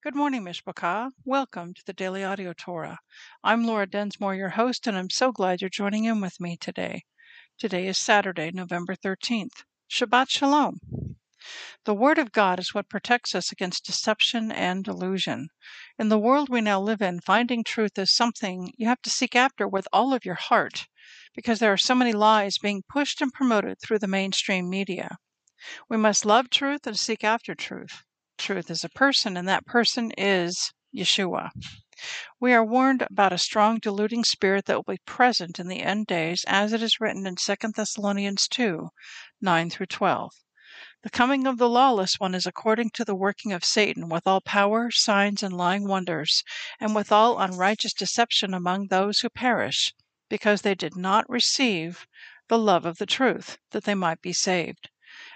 Good morning, Mishpachah. Welcome to the Daily Audio Torah. I'm Laura Densmore, your host, and I'm so glad you're joining in with me today. Today is Saturday, November 13th. Shabbat Shalom. The Word of God is what protects us against deception and delusion. In the world we now live in, finding truth is something you have to seek after with all of your heart because there are so many lies being pushed and promoted through the mainstream media. We must love truth and seek after truth. Truth is a person, and that person is Yeshua. We are warned about a strong deluding spirit that will be present in the end days, as it is written in 2 Thessalonians 2 9 through 12. The coming of the lawless one is according to the working of Satan, with all power, signs, and lying wonders, and with all unrighteous deception among those who perish, because they did not receive the love of the truth, that they might be saved.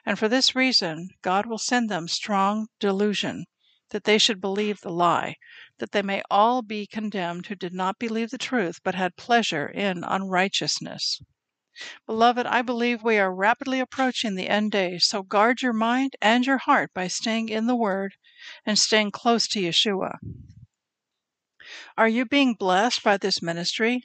And for this reason God will send them strong delusion, that they should believe the lie, that they may all be condemned who did not believe the truth, but had pleasure in unrighteousness. Beloved, I believe we are rapidly approaching the end days, so guard your mind and your heart by staying in the Word and staying close to Yeshua. Are you being blessed by this ministry?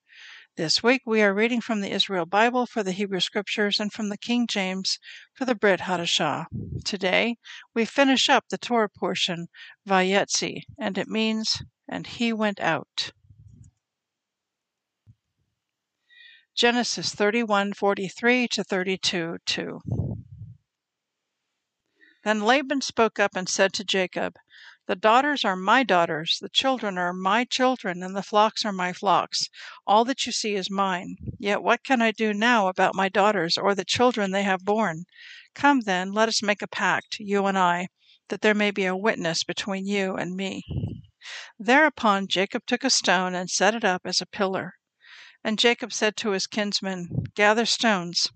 This week we are reading from the Israel Bible for the Hebrew Scriptures and from the King James for the Brit Hadashah. Today we finish up the Torah portion, Vayetzi, and it means, and he went out. Genesis 31:43 to 32 2. Then Laban spoke up and said to Jacob, the daughters are my daughters, the children are my children, and the flocks are my flocks. All that you see is mine. Yet what can I do now about my daughters or the children they have borne? Come then, let us make a pact, you and I, that there may be a witness between you and me. Thereupon Jacob took a stone and set it up as a pillar. And Jacob said to his kinsmen, Gather stones.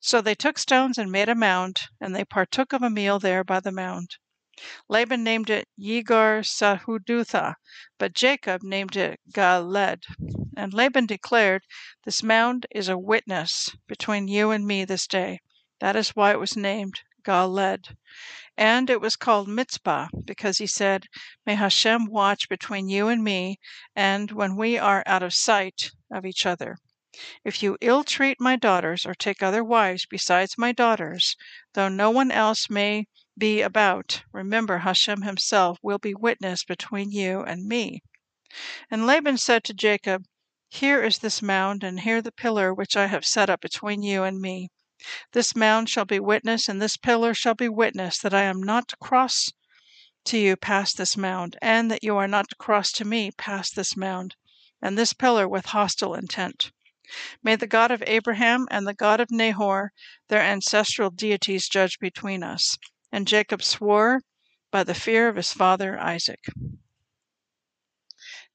So they took stones and made a mound, and they partook of a meal there by the mound. Laban named it Yegar Sahudutha, but Jacob named it Galeed. And Laban declared, This mound is a witness between you and me this day. That is why it was named Galeed. And it was called Mitzpah, because he said, May Hashem watch between you and me, and when we are out of sight of each other. If you ill treat my daughters, or take other wives besides my daughters, though no one else may be about, remember Hashem himself will be witness between you and me. And Laban said to Jacob, Here is this mound, and here the pillar which I have set up between you and me. This mound shall be witness, and this pillar shall be witness that I am not to cross to you past this mound, and that you are not to cross to me past this mound, and this pillar with hostile intent. May the God of Abraham and the God of Nahor, their ancestral deities, judge between us. And Jacob swore by the fear of his father Isaac.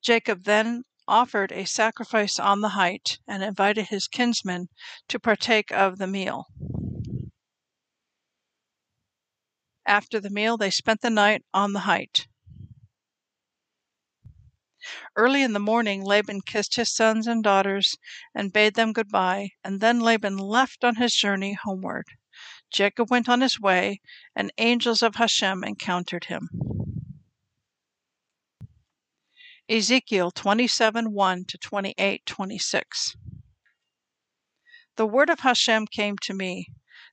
Jacob then offered a sacrifice on the height and invited his kinsmen to partake of the meal. After the meal, they spent the night on the height. Early in the morning, Laban kissed his sons and daughters and bade them good bye, and then Laban left on his journey homeward. Jacob went on his way, and angels of Hashem encountered him. Ezekiel 27 1 to 28 26. The word of Hashem came to me.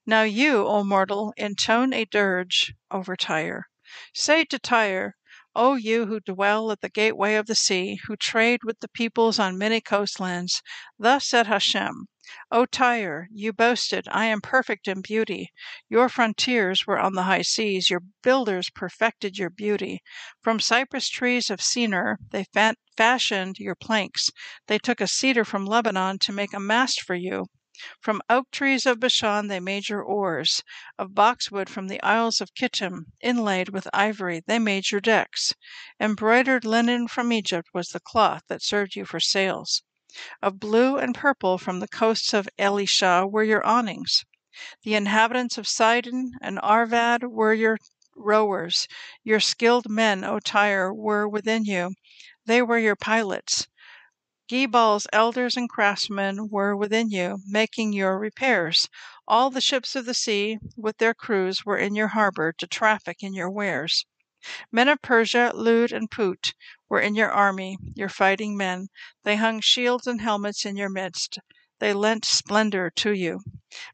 Now you, O mortal, intone a dirge over Tyre. Say to Tyre, O you who dwell at the gateway of the sea, who trade with the peoples on many coastlands, thus said Hashem O Tyre, you boasted, I am perfect in beauty. Your frontiers were on the high seas, your builders perfected your beauty. From cypress trees of Senir they fa- fashioned your planks. They took a cedar from Lebanon to make a mast for you. From oak trees of Bashan they made your oars; of boxwood from the isles of Kittim, inlaid with ivory, they made your decks; embroidered linen from Egypt was the cloth that served you for sails. Of blue and purple from the coasts of Elishah were your awnings. The inhabitants of Sidon and Arvad were your rowers. Your skilled men, O Tyre, were within you. They were your pilots. Gebal's elders and craftsmen were within you, making your repairs. All the ships of the sea, with their crews, were in your harbor to traffic in your wares. Men of Persia, Lud, and Put were in your army, your fighting men. They hung shields and helmets in your midst. They lent splendor to you.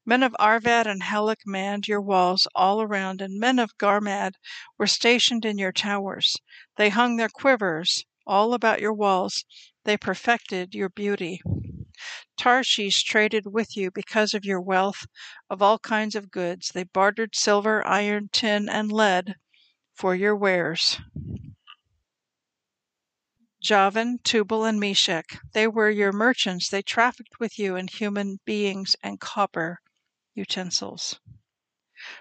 Men of Arvad and Helek manned your walls all around, and men of Gammad were stationed in your towers. They hung their quivers all about your walls. They perfected your beauty. Tarshish traded with you because of your wealth of all kinds of goods. They bartered silver, iron, tin, and lead for your wares. Javan, Tubal, and Meshech, they were your merchants. They trafficked with you in human beings and copper utensils.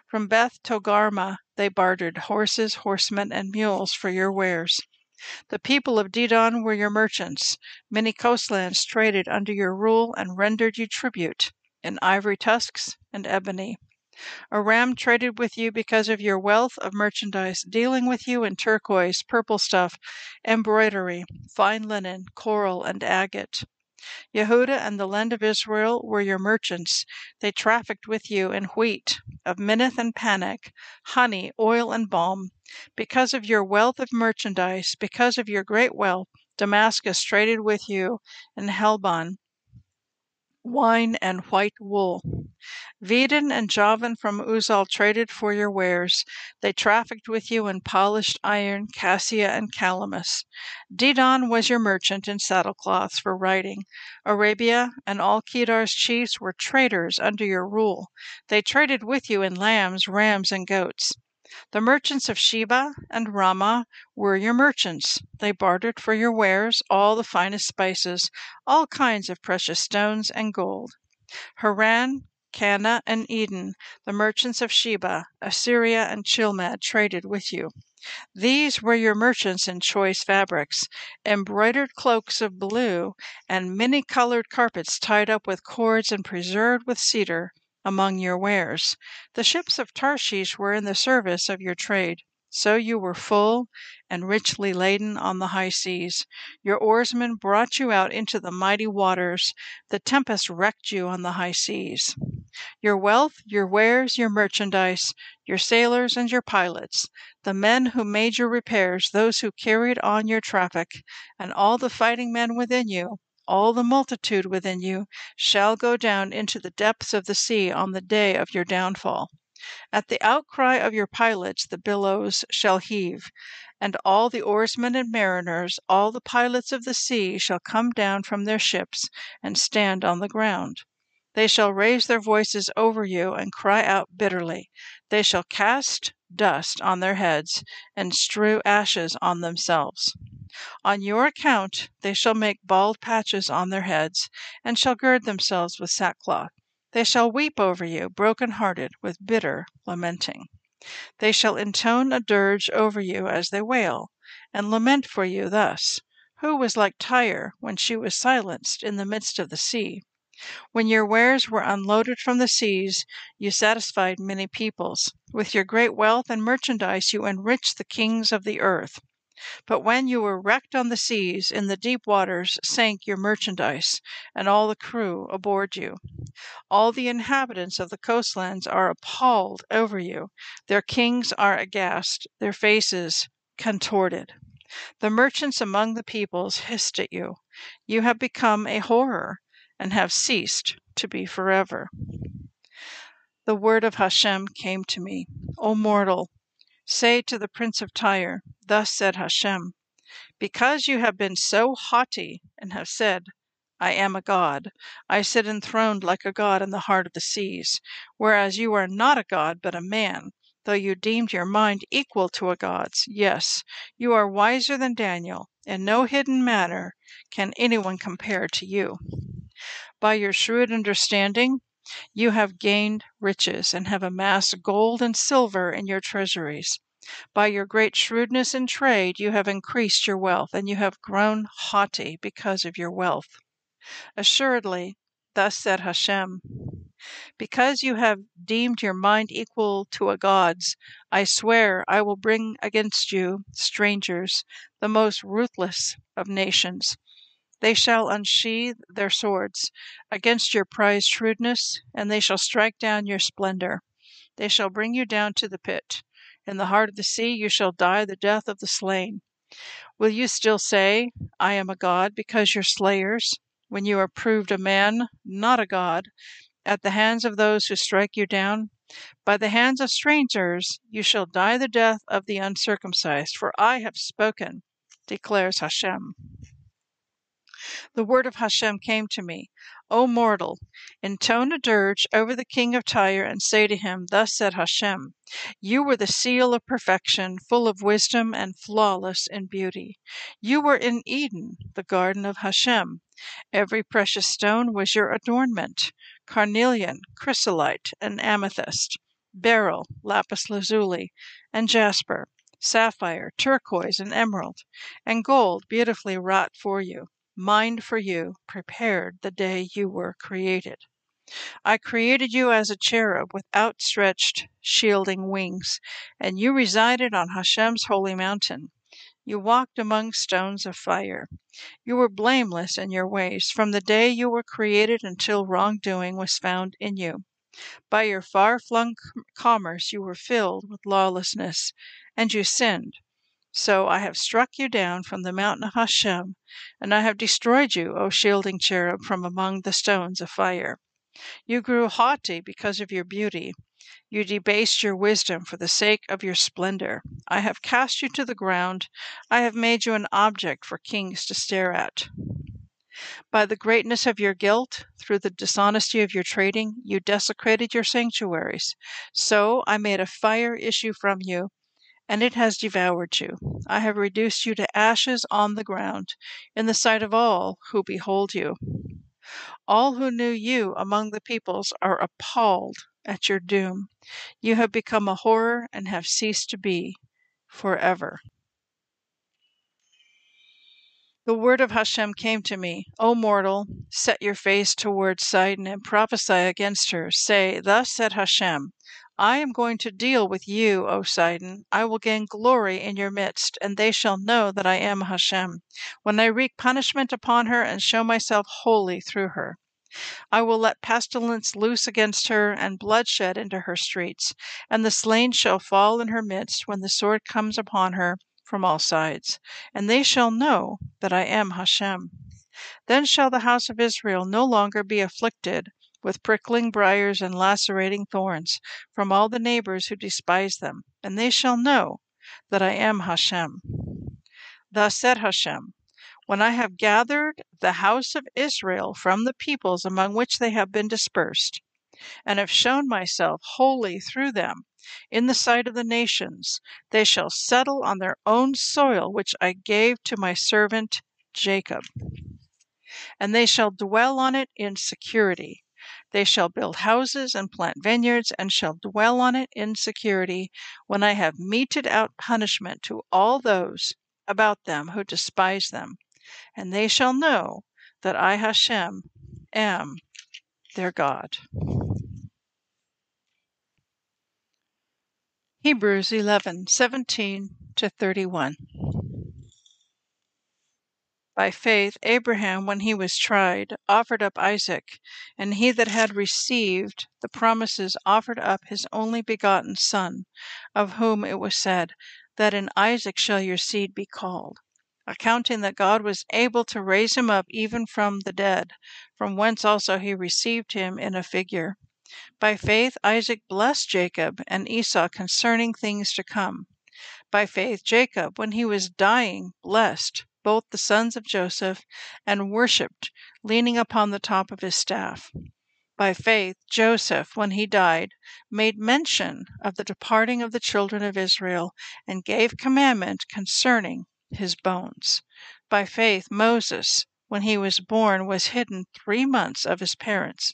From Beth Togarmah they bartered horses, horsemen, and mules for your wares. The people of Dedan were your merchants. Many coastlands traded under your rule and rendered you tribute in ivory tusks and ebony. Aram traded with you because of your wealth of merchandise, dealing with you in turquoise, purple stuff, embroidery, fine linen, coral, and agate. Yehuda and the land of Israel were your merchants. They trafficked with you in wheat, of minnith and pannag, honey, oil, and balm. Because of your wealth of merchandise, because of your great wealth, Damascus traded with you in Helbon, wine and white wool. Vedan and Javan from Uzal traded for your wares. They trafficked with you in polished iron, cassia, and calamus. Dedan was your merchant in saddlecloths for riding. Arabia and all Kedar's chiefs were traders under your rule. They traded with you in lambs, rams, and goats. The merchants of Sheba and Raamah were your merchants. They bartered for your wares all the finest spices, all kinds of precious stones and gold. Haran, Canneh, and Eden, the merchants of Sheba, Assyria, and Chilmad traded with you. These were your merchants in choice fabrics, embroidered cloaks of blue, and many colored carpets tied up with cords and preserved with cedar among your wares. The ships of Tarshish were in the service of your trade. So you were full and richly laden on the high seas. Your oarsmen brought you out into the mighty waters. The tempest wrecked you on the high seas. Your wealth, your wares, your merchandise, your sailors and your pilots, the men who made your repairs, those who carried on your traffic, and all the fighting men within you, all the multitude within you shall go down into the depths of the sea on the day of your downfall. At the outcry of your pilots the billows shall heave, and all the oarsmen and mariners, all the pilots of the sea, shall come down from their ships and stand on the ground. They shall raise their voices over you and cry out bitterly. They shall cast dust on their heads and strew ashes on themselves. On your account they shall make bald patches on their heads, and shall gird themselves with sackcloth. They shall weep over you, broken hearted, with bitter lamenting. They shall intone a dirge over you as they wail, and lament for you thus Who was like Tyre when she was silenced in the midst of the sea? When your wares were unloaded from the seas, you satisfied many peoples. With your great wealth and merchandise, you enriched the kings of the earth. But when you were wrecked on the seas, in the deep waters sank your merchandise, and all the crew aboard you. All the inhabitants of the coastlands are appalled over you. Their kings are aghast, their faces contorted. The merchants among the peoples hissed at you. You have become a horror, and have ceased to be forever. The word of Hashem came to me, O mortal, Say to the prince of Tyre, Thus said Hashem, Because you have been so haughty, and have said, I am a god, I sit enthroned like a god in the heart of the seas, whereas you are not a god but a man, though you deemed your mind equal to a god's. Yes, you are wiser than Daniel. In no hidden matter can anyone compare to you. By your shrewd understanding, you have gained riches, and have amassed gold and silver in your treasuries. By your great shrewdness in trade you have increased your wealth, and you have grown haughty because of your wealth. Assuredly, thus said Hashem, because you have deemed your mind equal to a god's, I swear I will bring against you strangers, the most ruthless of nations. They shall unsheathe their swords against your prized shrewdness, and they shall strike down your splendor. They shall bring you down to the pit. In the heart of the sea you shall die the death of the slain. Will you still say, I am a god, because your slayers, when you are proved a man, not a god, at the hands of those who strike you down? By the hands of strangers you shall die the death of the uncircumcised, for I have spoken, declares Hashem. The word of Hashem came to me, O mortal, intone a dirge over the king of Tyre, and say to him, Thus said Hashem, You were the seal of perfection, full of wisdom and flawless in beauty. You were in Eden, the garden of Hashem. Every precious stone was your adornment carnelian, chrysolite, and amethyst, beryl, lapis lazuli, and jasper, sapphire, turquoise, and emerald, and gold beautifully wrought for you, mined for you, prepared the day you were created. I created you as a cherub with outstretched, shielding wings, and you resided on Hashem's holy mountain. You walked among stones of fire. You were blameless in your ways from the day you were created until wrongdoing was found in you. By your far flung commerce you were filled with lawlessness, and you sinned. So I have struck you down from the mountain of Hashem, and I have destroyed you, O shielding cherub, from among the stones of fire. You grew haughty because of your beauty. You debased your wisdom for the sake of your splendor. I have cast you to the ground. I have made you an object for kings to stare at. By the greatness of your guilt, through the dishonesty of your trading, you desecrated your sanctuaries. So I made a fire issue from you, and it has devoured you. I have reduced you to ashes on the ground, in the sight of all who behold you. All who knew you among the peoples are appalled at your doom. You have become a horror and have ceased to be forever. The word of Hashem came to me, O mortal, set your face towards Sidon and prophesy against her. Say, Thus said Hashem, I am going to deal with you, O Sidon. I will gain glory in your midst, and they shall know that I am Hashem, when I wreak punishment upon her and show myself holy through her. I will let pestilence loose against her, and bloodshed into her streets, and the slain shall fall in her midst when the sword comes upon her from all sides, and they shall know that I am Hashem. Then shall the house of Israel no longer be afflicted with prickling briars and lacerating thorns from all the neighbors who despise them, and they shall know that I am Hashem. Thus said Hashem, when I have gathered the house of Israel from the peoples among which they have been dispersed, and have shown myself holy through them in the sight of the nations, they shall settle on their own soil which I gave to my servant Jacob. And they shall dwell on it in security. They shall build houses and plant vineyards, and shall dwell on it in security, when I have meted out punishment to all those about them who despise them and they shall know that I, Hashem, am their God. Hebrews 11 17 to 31. By faith, Abraham, when he was tried, offered up Isaac, and he that had received the promises offered up his only begotten Son, of whom it was said, That in Isaac shall your seed be called accounting that God was able to raise him up even from the dead, from whence also he received him in a figure. By faith Isaac blessed Jacob and Esau concerning things to come. By faith Jacob, when he was dying, blessed both the sons of Joseph and worshipped, leaning upon the top of his staff. By faith Joseph, when he died, made mention of the departing of the children of Israel, and gave commandment concerning his bones. By faith, Moses, when he was born, was hidden three months of his parents,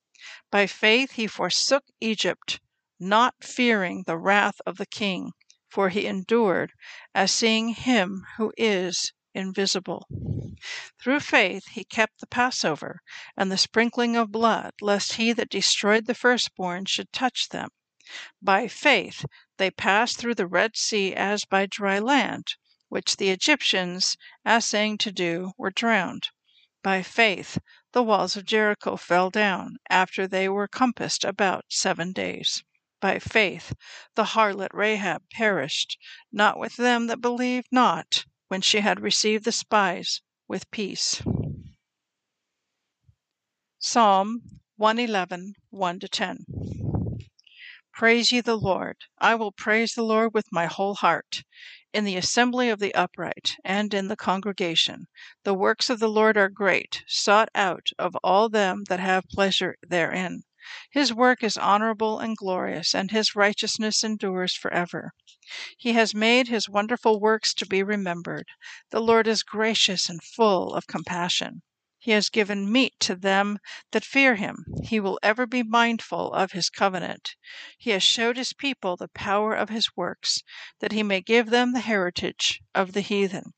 By faith he forsook Egypt, not fearing the wrath of the king, for he endured as seeing him who is invisible. Through faith he kept the Passover and the sprinkling of blood, lest he that destroyed the firstborn should touch them. By faith they passed through the Red Sea as by dry land, which the Egyptians, assaying to do, were drowned. By faith the walls of Jericho fell down, after they were compassed about seven days. By faith the harlot Rahab perished, not with them that believed not, when she had received the spies with peace. Psalm 111, 1 10. Praise ye the Lord. I will praise the Lord with my whole heart in the assembly of the upright, and in the congregation. The works of the Lord are great, sought out of all them that have pleasure therein. His work is honorable and glorious, and his righteousness endures forever. He has made his wonderful works to be remembered. The Lord is gracious and full of compassion. He has given meat to them that fear him. He will ever be mindful of his covenant. He has showed his people the power of his works, that he may give them the heritage of the heathen.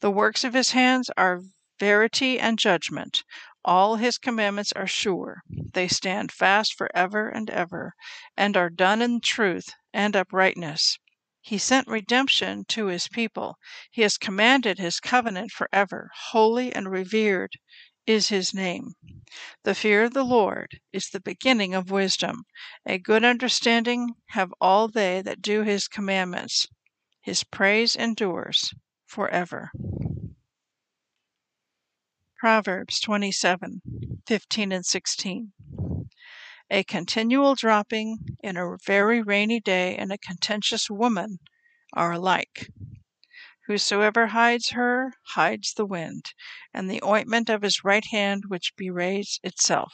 The works of his hands are verity and judgment. All his commandments are sure. They stand fast for ever and ever, and are done in truth and uprightness. He sent redemption to his people. He has commanded his covenant forever. Holy and revered is his name. The fear of the Lord is the beginning of wisdom. A good understanding have all they that do his commandments. His praise endures forever. Proverbs 27 15 and 16. A continual dropping in a very rainy day and a contentious woman are alike. Whosoever hides her hides the wind, and the ointment of his right hand which bewrays itself.